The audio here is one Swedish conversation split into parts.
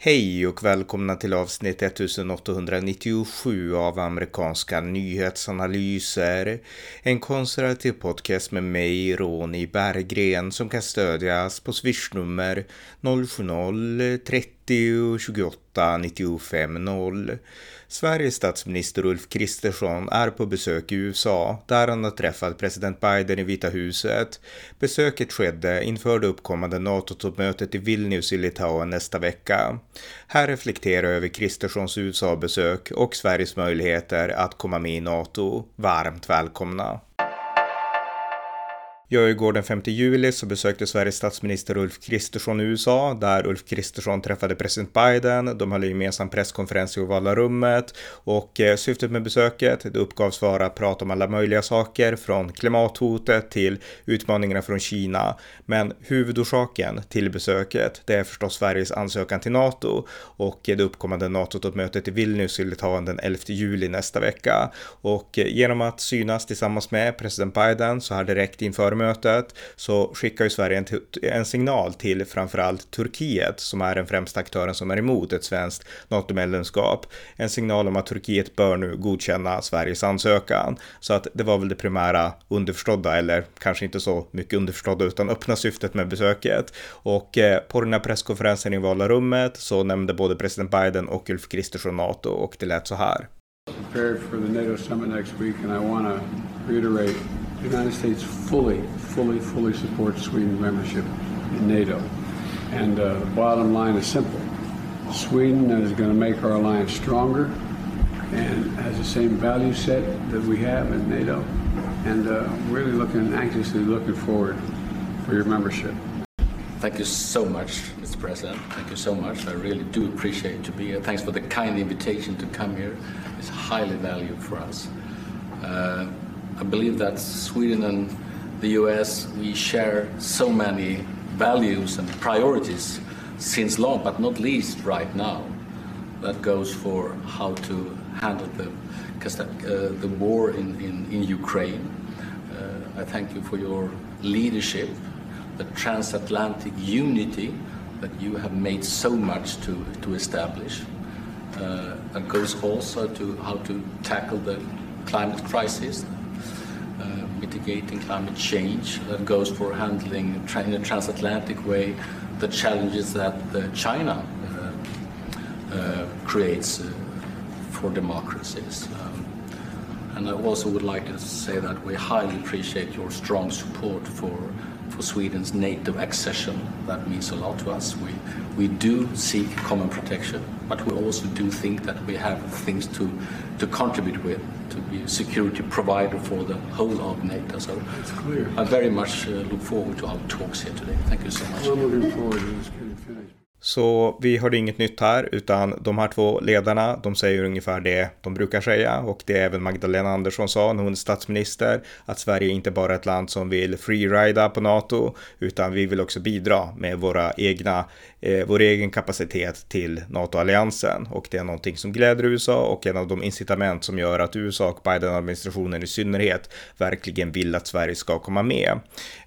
Hej och välkomna till avsnitt 1897 av amerikanska nyhetsanalyser. En konservativ podcast med mig, Ronny Berggren, som kan stödjas på swishnummer 90 28 95 0. Sveriges statsminister Ulf Kristersson är på besök i USA där han har träffat president Biden i Vita huset. Besöket skedde inför det uppkommande NATO-toppmötet i Vilnius i Litauen nästa vecka. Här reflekterar jag över Kristerssons USA-besök och Sveriges möjligheter att komma med i NATO. Varmt välkomna! Jag igår den 5 juli så besökte Sveriges statsminister Ulf Kristersson i USA där Ulf Kristersson träffade president Biden. De höll en gemensam presskonferens i ovala rummet och eh, syftet med besöket det uppgavs vara att prata om alla möjliga saker från klimathotet till utmaningarna från Kina. Men huvudorsaken till besöket det är förstås Sveriges ansökan till NATO och det uppkommande NATO-toppmötet i Vilnius i Litauen den 11 juli nästa vecka. Och eh, genom att synas tillsammans med president Biden så här direkt inför mötet så skickar ju Sverige en, en signal till framförallt Turkiet som är den främsta aktören som är emot ett svenskt NATO-medlemskap. En signal om att Turkiet bör nu godkänna Sveriges ansökan. Så att det var väl det primära underförstådda, eller kanske inte så mycket underförstådda utan öppna syftet med besöket. Och eh, på den här presskonferensen i Vala rummet så nämnde både president Biden och Ulf Kristersson NATO och det lät så här. Prepared for the NATO summit next week and I want to reiterate the United States fully, fully, fully supports Sweden's membership in NATO. And uh, the bottom line is simple. Sweden is going to make our alliance stronger and has the same value set that we have in NATO. And uh, really looking, anxiously looking forward for your membership. Thank you so much, Mr. President. Thank you so much. I really do appreciate to be here. Thanks for the kind invitation to come here. It's highly valued for us. I believe that Sweden and the US, we share so many values and priorities since long, but not least right now. That goes for how to handle the, uh, the war in, in, in Ukraine. Uh, I thank you for your leadership, the transatlantic unity that you have made so much to, to establish. Uh, goes also to how to tackle the climate crisis, mitigating climate change that goes for handling in a transatlantic way the challenges that China uh, uh, creates uh, for democracies. Um, and I also would like to say that we highly appreciate your strong support for for Sweden's NATO accession. That means a lot to us. We, we do seek common protection, but we also do think that we have things to, to contribute with to be a security provider for the whole of NATO. So That's clear. I very much uh, look forward to our talks here today. Thank you so much. I'm looking forward to this getting finished. Så vi hörde inget nytt här, utan de här två ledarna, de säger ungefär det de brukar säga och det även Magdalena Andersson sa när hon är statsminister, att Sverige inte bara är ett land som vill freerida på NATO, utan vi vill också bidra med våra egna, eh, vår egen kapacitet till NATO-alliansen och det är någonting som gläder USA och en av de incitament som gör att USA och Biden-administrationen i synnerhet verkligen vill att Sverige ska komma med.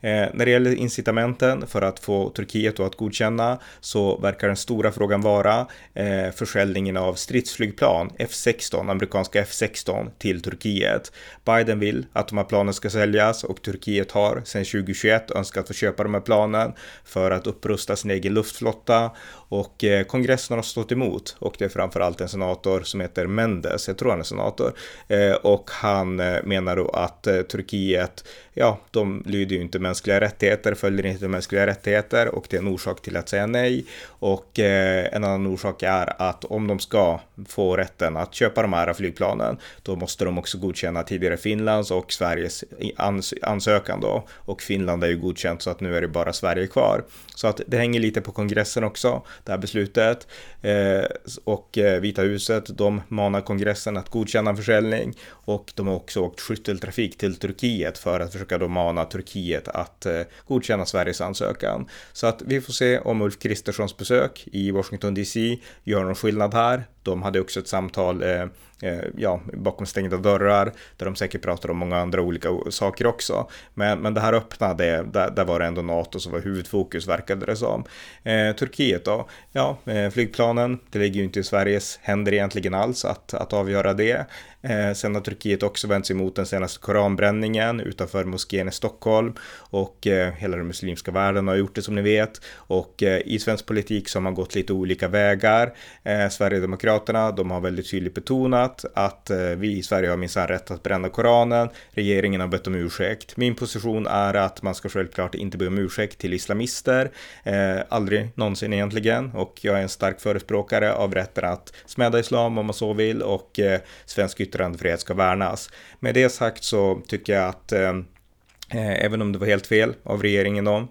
Eh, när det gäller incitamenten för att få Turkiet att godkänna så verkar den stora frågan vara eh, försäljningen av stridsflygplan F16, amerikanska F16 till Turkiet. Biden vill att de här planen ska säljas och Turkiet har sedan 2021 önskat få köpa de här planen för att upprusta sin egen luftflotta och eh, kongressen har stått emot och det är framförallt en senator som heter Mendes, jag tror han är senator, eh, och han eh, menar då att eh, Turkiet, ja, de lyder ju inte mänskliga rättigheter, följer inte mänskliga rättigheter och det är en orsak till att säga nej. Och eh, en annan orsak är att om de ska få rätten att köpa de här flygplanen, då måste de också godkänna tidigare Finlands och Sveriges ans ansökan då. Och Finland är ju godkänt så att nu är det bara Sverige kvar. Så att det hänger lite på kongressen också, det här beslutet. Eh, och eh, Vita huset, de manar kongressen att godkänna försäljning och de har också åkt skytteltrafik till Turkiet för att försöka då mana Turkiet att godkänna Sveriges ansökan. Så att vi får se om Ulf Kristerssons besök i Washington DC gör någon skillnad här. De hade också ett samtal eh, eh, ja, bakom stängda dörrar, där de säkert pratar om många andra olika saker också. Men, men det här öppnade, där, där var det ändå NATO som var huvudfokus verkade det som. Eh, Turkiet då, ja, eh, flygplanen, det ligger ju inte i Sveriges händer egentligen alls att, att avgöra det. Eh, sen har Turkiet också vänt sig mot den senaste koranbränningen utanför moskén i Stockholm och eh, hela den muslimska världen har gjort det som ni vet. Och eh, i svensk politik så har man gått lite olika vägar. Eh, Sverigedemokraterna, de har väldigt tydligt betonat att eh, vi i Sverige har minsann rätt att bränna Koranen. Regeringen har bett om ursäkt. Min position är att man ska självklart inte be om ursäkt till islamister. Eh, aldrig någonsin egentligen. Och jag är en stark förespråkare av rätten att smäda islam om man så vill och eh, svensk yttrandefrihet ska värnas. Med det sagt så tycker jag att eh, eh även om det var helt fel av regeringen då,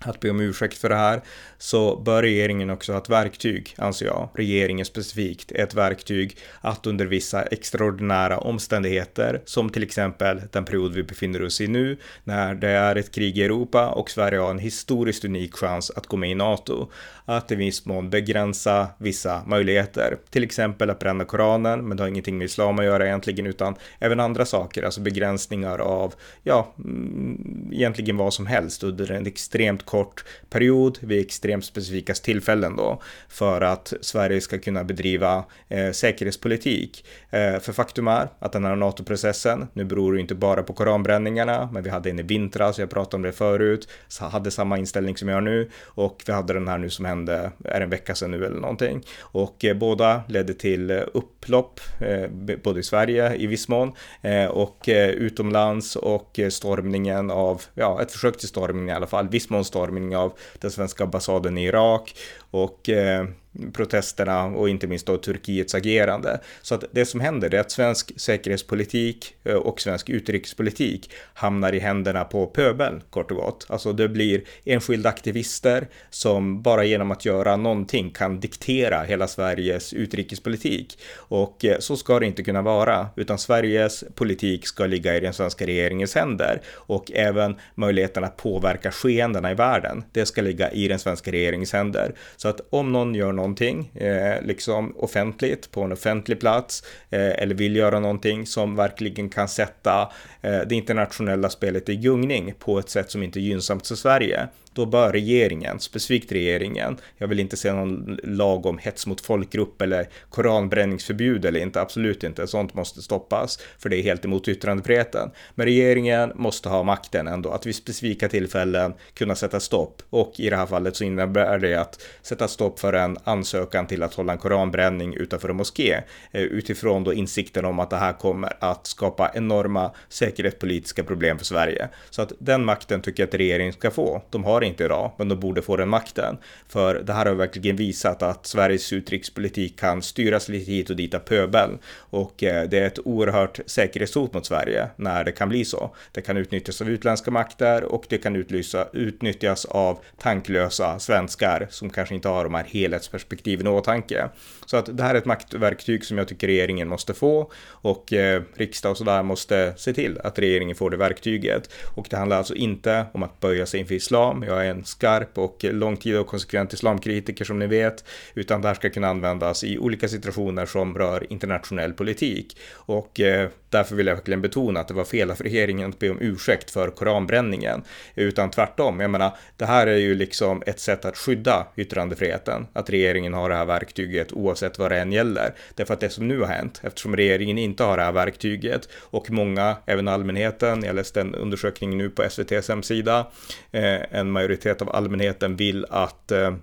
att be om ursäkt för det här, så bör regeringen också ha ett verktyg, anser jag, regeringen specifikt, ett verktyg att under vissa extraordinära omständigheter, som till exempel den period vi befinner oss i nu, när det är ett krig i Europa och Sverige har en historiskt unik chans att gå med i NATO, att i viss mån begränsa vissa möjligheter, till exempel att bränna Koranen, men det har ingenting med islam att göra egentligen, utan även andra saker, alltså begränsningar av, ja, mm, egentligen vad som helst under en extremt kort period vid extremt specifika tillfällen då för att Sverige ska kunna bedriva eh, säkerhetspolitik. Eh, för faktum är att den här NATO-processen, nu beror det inte bara på koranbränningarna, men vi hade en i vintras, jag pratade om det förut, hade samma inställning som jag har nu och vi hade den här nu som hände, är en vecka sedan nu eller någonting. Och eh, båda ledde till eh, upplopp, eh, både i Sverige i viss mån eh, och eh, utomlands och eh, stormningen av, ja, ett försök till stormning i alla fall, viss mån stormning av den svenska ambassaden i Irak. Och eh, protesterna och inte minst då Turkiets agerande. Så att det som händer är att svensk säkerhetspolitik eh, och svensk utrikespolitik hamnar i händerna på pöbeln kort och gott. Alltså det blir enskilda aktivister som bara genom att göra någonting kan diktera hela Sveriges utrikespolitik. Och eh, så ska det inte kunna vara, utan Sveriges politik ska ligga i den svenska regeringens händer och även möjligheten att påverka skeendena i världen. Det ska ligga i den svenska regeringens händer. Så att om någon gör någonting, eh, liksom offentligt, på en offentlig plats, eh, eller vill göra någonting som verkligen kan sätta eh, det internationella spelet i gungning på ett sätt som inte är gynnsamt för Sverige, då bör regeringen, specifikt regeringen, jag vill inte se någon lag om hets mot folkgrupp eller koranbränningsförbud eller inte, absolut inte, sånt måste stoppas, för det är helt emot yttrandefriheten. Men regeringen måste ha makten ändå, att vid specifika tillfällen kunna sätta stopp. Och i det här fallet så innebär det att sätta stopp för en ansökan till att hålla en koranbränning utanför en moské, eh, utifrån då insikten om att det här kommer att skapa enorma säkerhetspolitiska problem för Sverige. Så att den makten tycker jag att regeringen ska få. De har inte idag, men de borde få den makten. För det här har verkligen visat att Sveriges utrikespolitik kan styras lite hit och dit av pöbeln. Och eh, det är ett oerhört säkerhetshot mot Sverige när det kan bli så. Det kan utnyttjas av utländska makter och det kan utlysa, utnyttjas av tanklösa svenskar som kanske inte har de här helhetsperspektiven i åtanke. Så att det här är ett maktverktyg som jag tycker regeringen måste få och eh, riksdag och sådär måste se till att regeringen får det verktyget. Och det handlar alltså inte om att böja sig inför islam. Jag är en skarp och långtida och konsekvent islamkritiker som ni vet, utan det här ska kunna användas i olika situationer som rör internationell politik. Och eh, därför vill jag verkligen betona att det var fel av regeringen att be om ursäkt för koranbränningen, utan tvärtom. Jag menar, det här är ju liksom ett sätt att skydda yttrandefriheten, att regeringen har det här verktyget oavsett vad det än gäller. Därför att det som nu har hänt, eftersom regeringen inte har det här verktyget och många, även allmänheten, jag läste en undersökning nu på SVTs hemsida, eh, en majoritet av allmänheten vill att eh,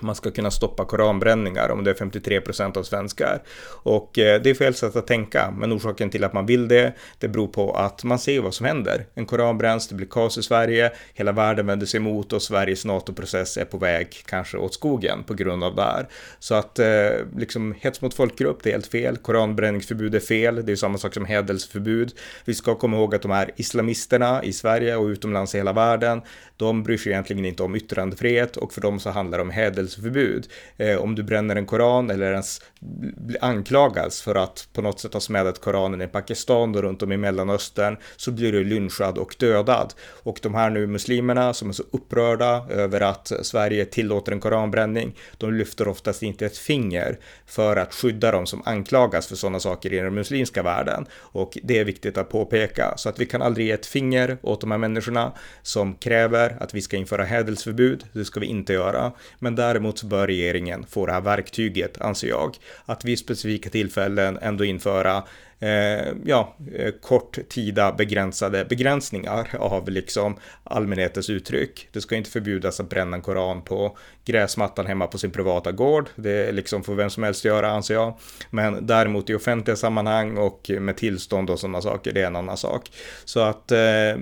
man ska kunna stoppa koranbränningar om det är 53 procent av svenskar. Och eh, det är fel sätt att tänka, men orsaken till att man vill det, det beror på att man ser vad som händer. En koran bränns, det blir kaos i Sverige, hela världen vänder sig emot och Sveriges NATO-process är på väg kanske åt skogen på grund av det här. Så att eh, liksom hets mot folkgrupp, det är helt fel. Koranbränningsförbud är fel, det är samma sak som hädelseförbud. Vi ska komma ihåg att de här islamisterna i Sverige och utomlands i hela världen, de bryr sig egentligen inte om yttrandefrihet och för dem så handlar det om hädelse hädelseförbud. Eh, om du bränner en koran eller ens anklagas för att på något sätt ha smädat koranen i Pakistan och runt om i Mellanöstern så blir du lynchad och dödad. Och de här nu muslimerna som är så upprörda över att Sverige tillåter en koranbränning, de lyfter oftast inte ett finger för att skydda dem som anklagas för sådana saker i den muslimska världen. Och det är viktigt att påpeka, så att vi kan aldrig ge ett finger åt de här människorna som kräver att vi ska införa hädelseförbud. Det ska vi inte göra. Men där däremot så bör regeringen få det här verktyget, anser jag. Att vid specifika tillfällen ändå införa eh, ja, eh, korttida begränsade begränsningar av liksom allmänhetens uttryck. Det ska inte förbjudas att bränna en koran på gräsmattan hemma på sin privata gård. Det liksom får vem som helst göra anser jag. Men däremot i offentliga sammanhang och med tillstånd och sådana saker, det är en annan sak. Så att, eh,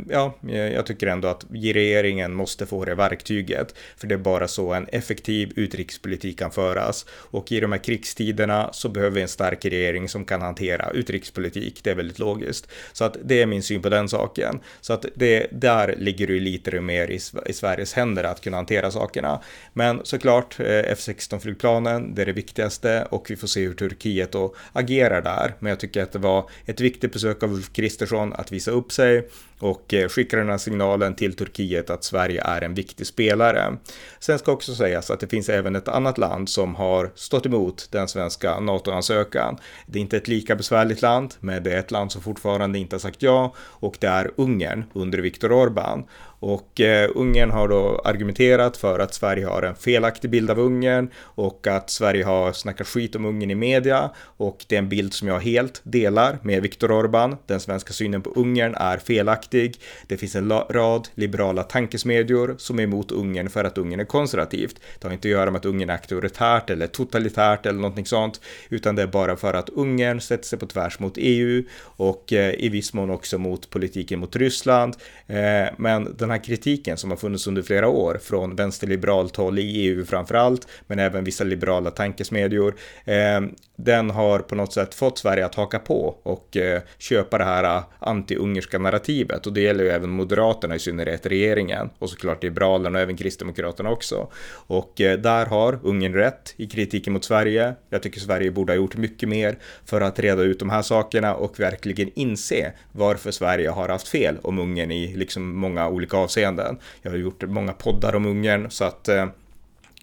ja, eh, jag tycker ändå att regeringen måste få det verktyget. För det är bara så en effektiv utrikespolitik kan föras. Och i de här krigstiderna så behöver vi en stark regering som kan hantera utrikespolitik. Det är väldigt logiskt. Så att det är min syn på den saken. Så att det, där ligger det ju lite mer i, i Sveriges händer att kunna hantera sakerna. Men såklart, eh, F16-flygplanen, det är det viktigaste och vi får se hur Turkiet då agerar där. Men jag tycker att det var ett viktigt besök av Ulf Kristersson att visa upp sig och eh, skickar den här signalen till Turkiet att Sverige är en viktig spelare. Sen ska också sägas att det finns även ett annat land som har stått emot den svenska NATO-ansökan. Det är inte ett lika besvärligt land, men det är ett land som fortfarande inte har sagt ja och det är Ungern under Viktor Orbán. Och eh, Ungern har då argumenterat för att Sverige har en felaktig bild av Ungern och att Sverige har snackat skit om Ungern i media och det är en bild som jag helt delar med Viktor Orbán. Den svenska synen på Ungern är felaktig. Det finns en rad liberala tankesmedjor som är emot Ungern för att Ungern är konservativt. Det har inte att göra med att Ungern är auktoritärt eller totalitärt eller någonting sånt, utan det är bara för att Ungern sätter sig på tvärs mot EU och eh, i viss mån också mot politiken mot Ryssland. Eh, men den den här kritiken som har funnits under flera år från vänsterliberalt håll i EU framför allt, men även vissa liberala tankesmedjor. Eh, den har på något sätt fått Sverige att haka på och eh, köpa det här eh, anti-ungerska narrativet och det gäller ju även Moderaterna i synnerhet regeringen och såklart Liberalerna och även Kristdemokraterna också. Och eh, där har Ungern rätt i kritiken mot Sverige. Jag tycker Sverige borde ha gjort mycket mer för att reda ut de här sakerna och verkligen inse varför Sverige har haft fel om Ungern i liksom många olika avseenden. Jag har gjort många poddar om Ungern så att eh,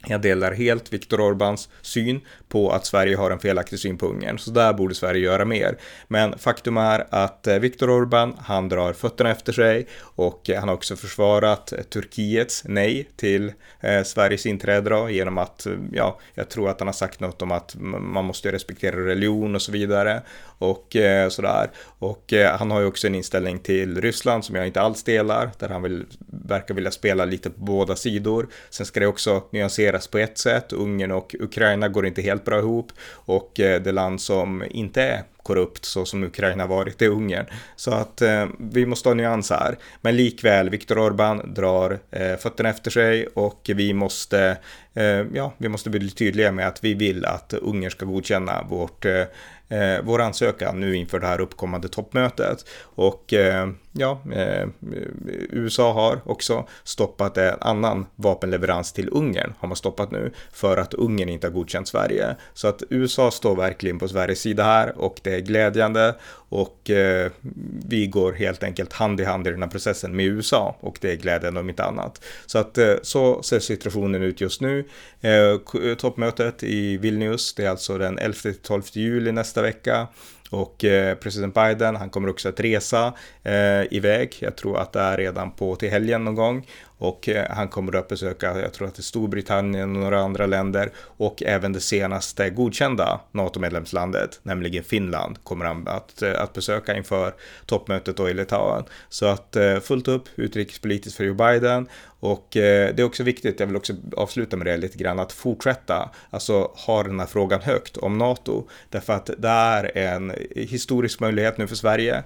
jag delar helt Viktor Orbáns syn på att Sverige har en felaktig syn på Ungern, så där borde Sverige göra mer. Men faktum är att eh, Viktor Orbán, han drar fötterna efter sig och eh, han har också försvarat eh, Turkiets nej till eh, Sveriges inträde då, genom att, ja, jag tror att han har sagt något om att man måste respektera religion och så vidare och eh, sådär. Och eh, han har ju också en inställning till Ryssland som jag inte alls delar, där han vill, verkar vilja spela lite på båda sidor. Sen ska det också nyanseras på ett sätt. Ungern och Ukraina går inte helt bra ihop och eh, det land som inte är korrupt så som Ukraina varit i Ungern. Så att eh, vi måste ha nyans här. Men likväl, Viktor Orbán drar eh, fötterna efter sig och vi måste, eh, ja, vi måste bli tydliga med att vi vill att Ungern ska godkänna vårt eh, eh, vår ansökan nu inför det här uppkommande toppmötet. Och eh, ja, eh, USA har också stoppat en annan vapenleverans till Ungern har man stoppat nu för att Ungern inte har godkänt Sverige. Så att USA står verkligen på Sveriges sida här och det är glädjande och eh, vi går helt enkelt hand i hand i den här processen med USA och det är glädjande om inte annat. Så att eh, så ser situationen ut just nu. Eh, toppmötet i Vilnius, det är alltså den 11-12 juli nästa vecka. Och eh, president Biden, han kommer också att resa eh, iväg. Jag tror att det är redan på till helgen någon gång. Och eh, han kommer att besöka, jag tror att det är Storbritannien och några andra länder och även det senaste godkända NATO-medlemslandet, nämligen Finland, kommer han att, eh, att besöka inför toppmötet då i Litauen. Så att eh, fullt upp utrikespolitiskt för Joe Biden och det är också viktigt, jag vill också avsluta med det lite grann, att fortsätta, alltså ha den här frågan högt om NATO, därför att det är en historisk möjlighet nu för Sverige.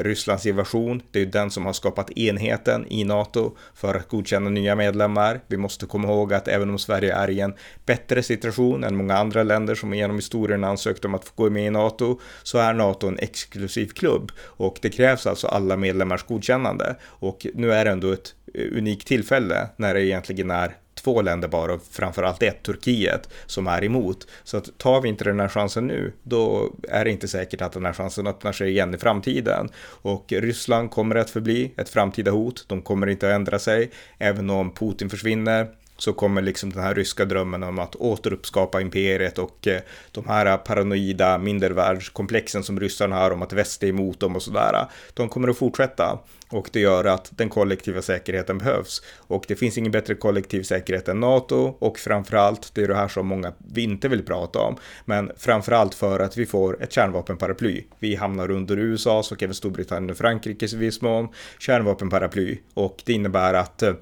Rysslands invasion, det är ju den som har skapat enheten i NATO för att godkänna nya medlemmar. Vi måste komma ihåg att även om Sverige är i en bättre situation än många andra länder som genom historien ansökt om att få gå med i NATO, så är NATO en exklusiv klubb och det krävs alltså alla medlemmars godkännande. Och nu är det ändå ett eh, unikt tillfälle när det egentligen är två länder bara, och framförallt ett, Turkiet, som är emot. Så att tar vi inte den här chansen nu, då är det inte säkert att den här chansen öppnar sig igen i framtiden. Och Ryssland kommer att förbli ett framtida hot, de kommer inte att ändra sig, även om Putin försvinner så kommer liksom den här ryska drömmen om att återuppskapa imperiet och eh, de här paranoida mindervärldskomplexen som ryssarna har om att väst är emot dem och sådär. De kommer att fortsätta och det gör att den kollektiva säkerheten behövs. Och det finns ingen bättre kollektiv säkerhet än NATO och framförallt, det är det här som många inte vill prata om, men framförallt för att vi får ett kärnvapenparaply. Vi hamnar under USAs och även Storbritannien och Frankrikes i viss mån kärnvapenparaply och det innebär att eh,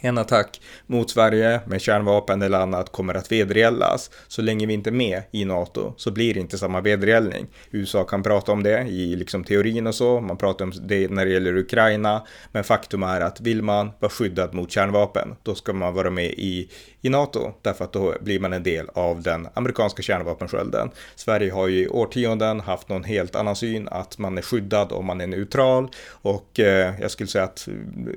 en attack mot Sverige med kärnvapen eller annat kommer att vedergällas. Så länge vi inte är med i NATO så blir det inte samma vedergällning. USA kan prata om det i liksom teorin och så, man pratar om det när det gäller Ukraina, men faktum är att vill man vara skyddad mot kärnvapen, då ska man vara med i, i NATO, därför att då blir man en del av den amerikanska kärnvapenskölden. Sverige har ju i årtionden haft någon helt annan syn, att man är skyddad om man är neutral och eh, jag skulle säga att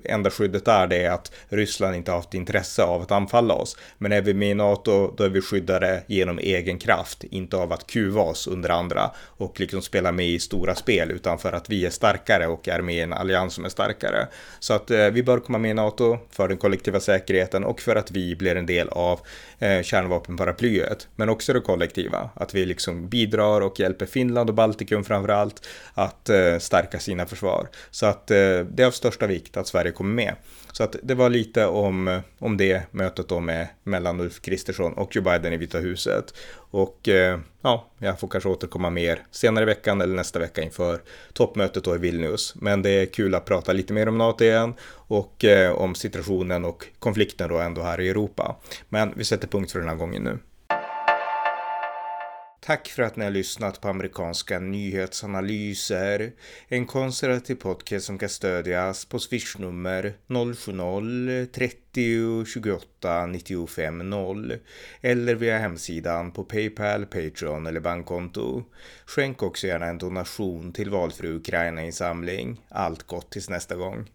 enda skyddet är det att Ryssland inte haft intresse av att anfalla oss. Men är vi med i NATO, då är vi skyddade genom egen kraft, inte av att kuva oss under andra och liksom spela med i stora spel, utan för att vi är starkare och är med i en allians som är starkare. Så att eh, vi bör komma med i NATO för den kollektiva säkerheten och för att vi blir en del av eh, kärnvapenparaplyet, men också det kollektiva, att vi liksom bidrar och hjälper Finland och Baltikum framför allt att eh, stärka sina försvar. Så att eh, det är av största vikt att Sverige kommer med. Så att det var lite lite om, om det mötet då med mellan Ulf Kristersson och Joe Biden i Vita huset. Och eh, ja, jag får kanske återkomma mer senare i veckan eller nästa vecka inför toppmötet då i Vilnius. Men det är kul att prata lite mer om NATO igen och eh, om situationen och konflikten då ändå här i Europa. Men vi sätter punkt för den här gången nu. Tack för att ni har lyssnat på amerikanska nyhetsanalyser. En konservativ podcast som kan stödjas på swishnummer 070-30 28 95 0 eller via hemsidan på Paypal, Patreon eller bankkonto. Skänk också gärna en donation till valfri Ukraina-insamling. Allt gott tills nästa gång.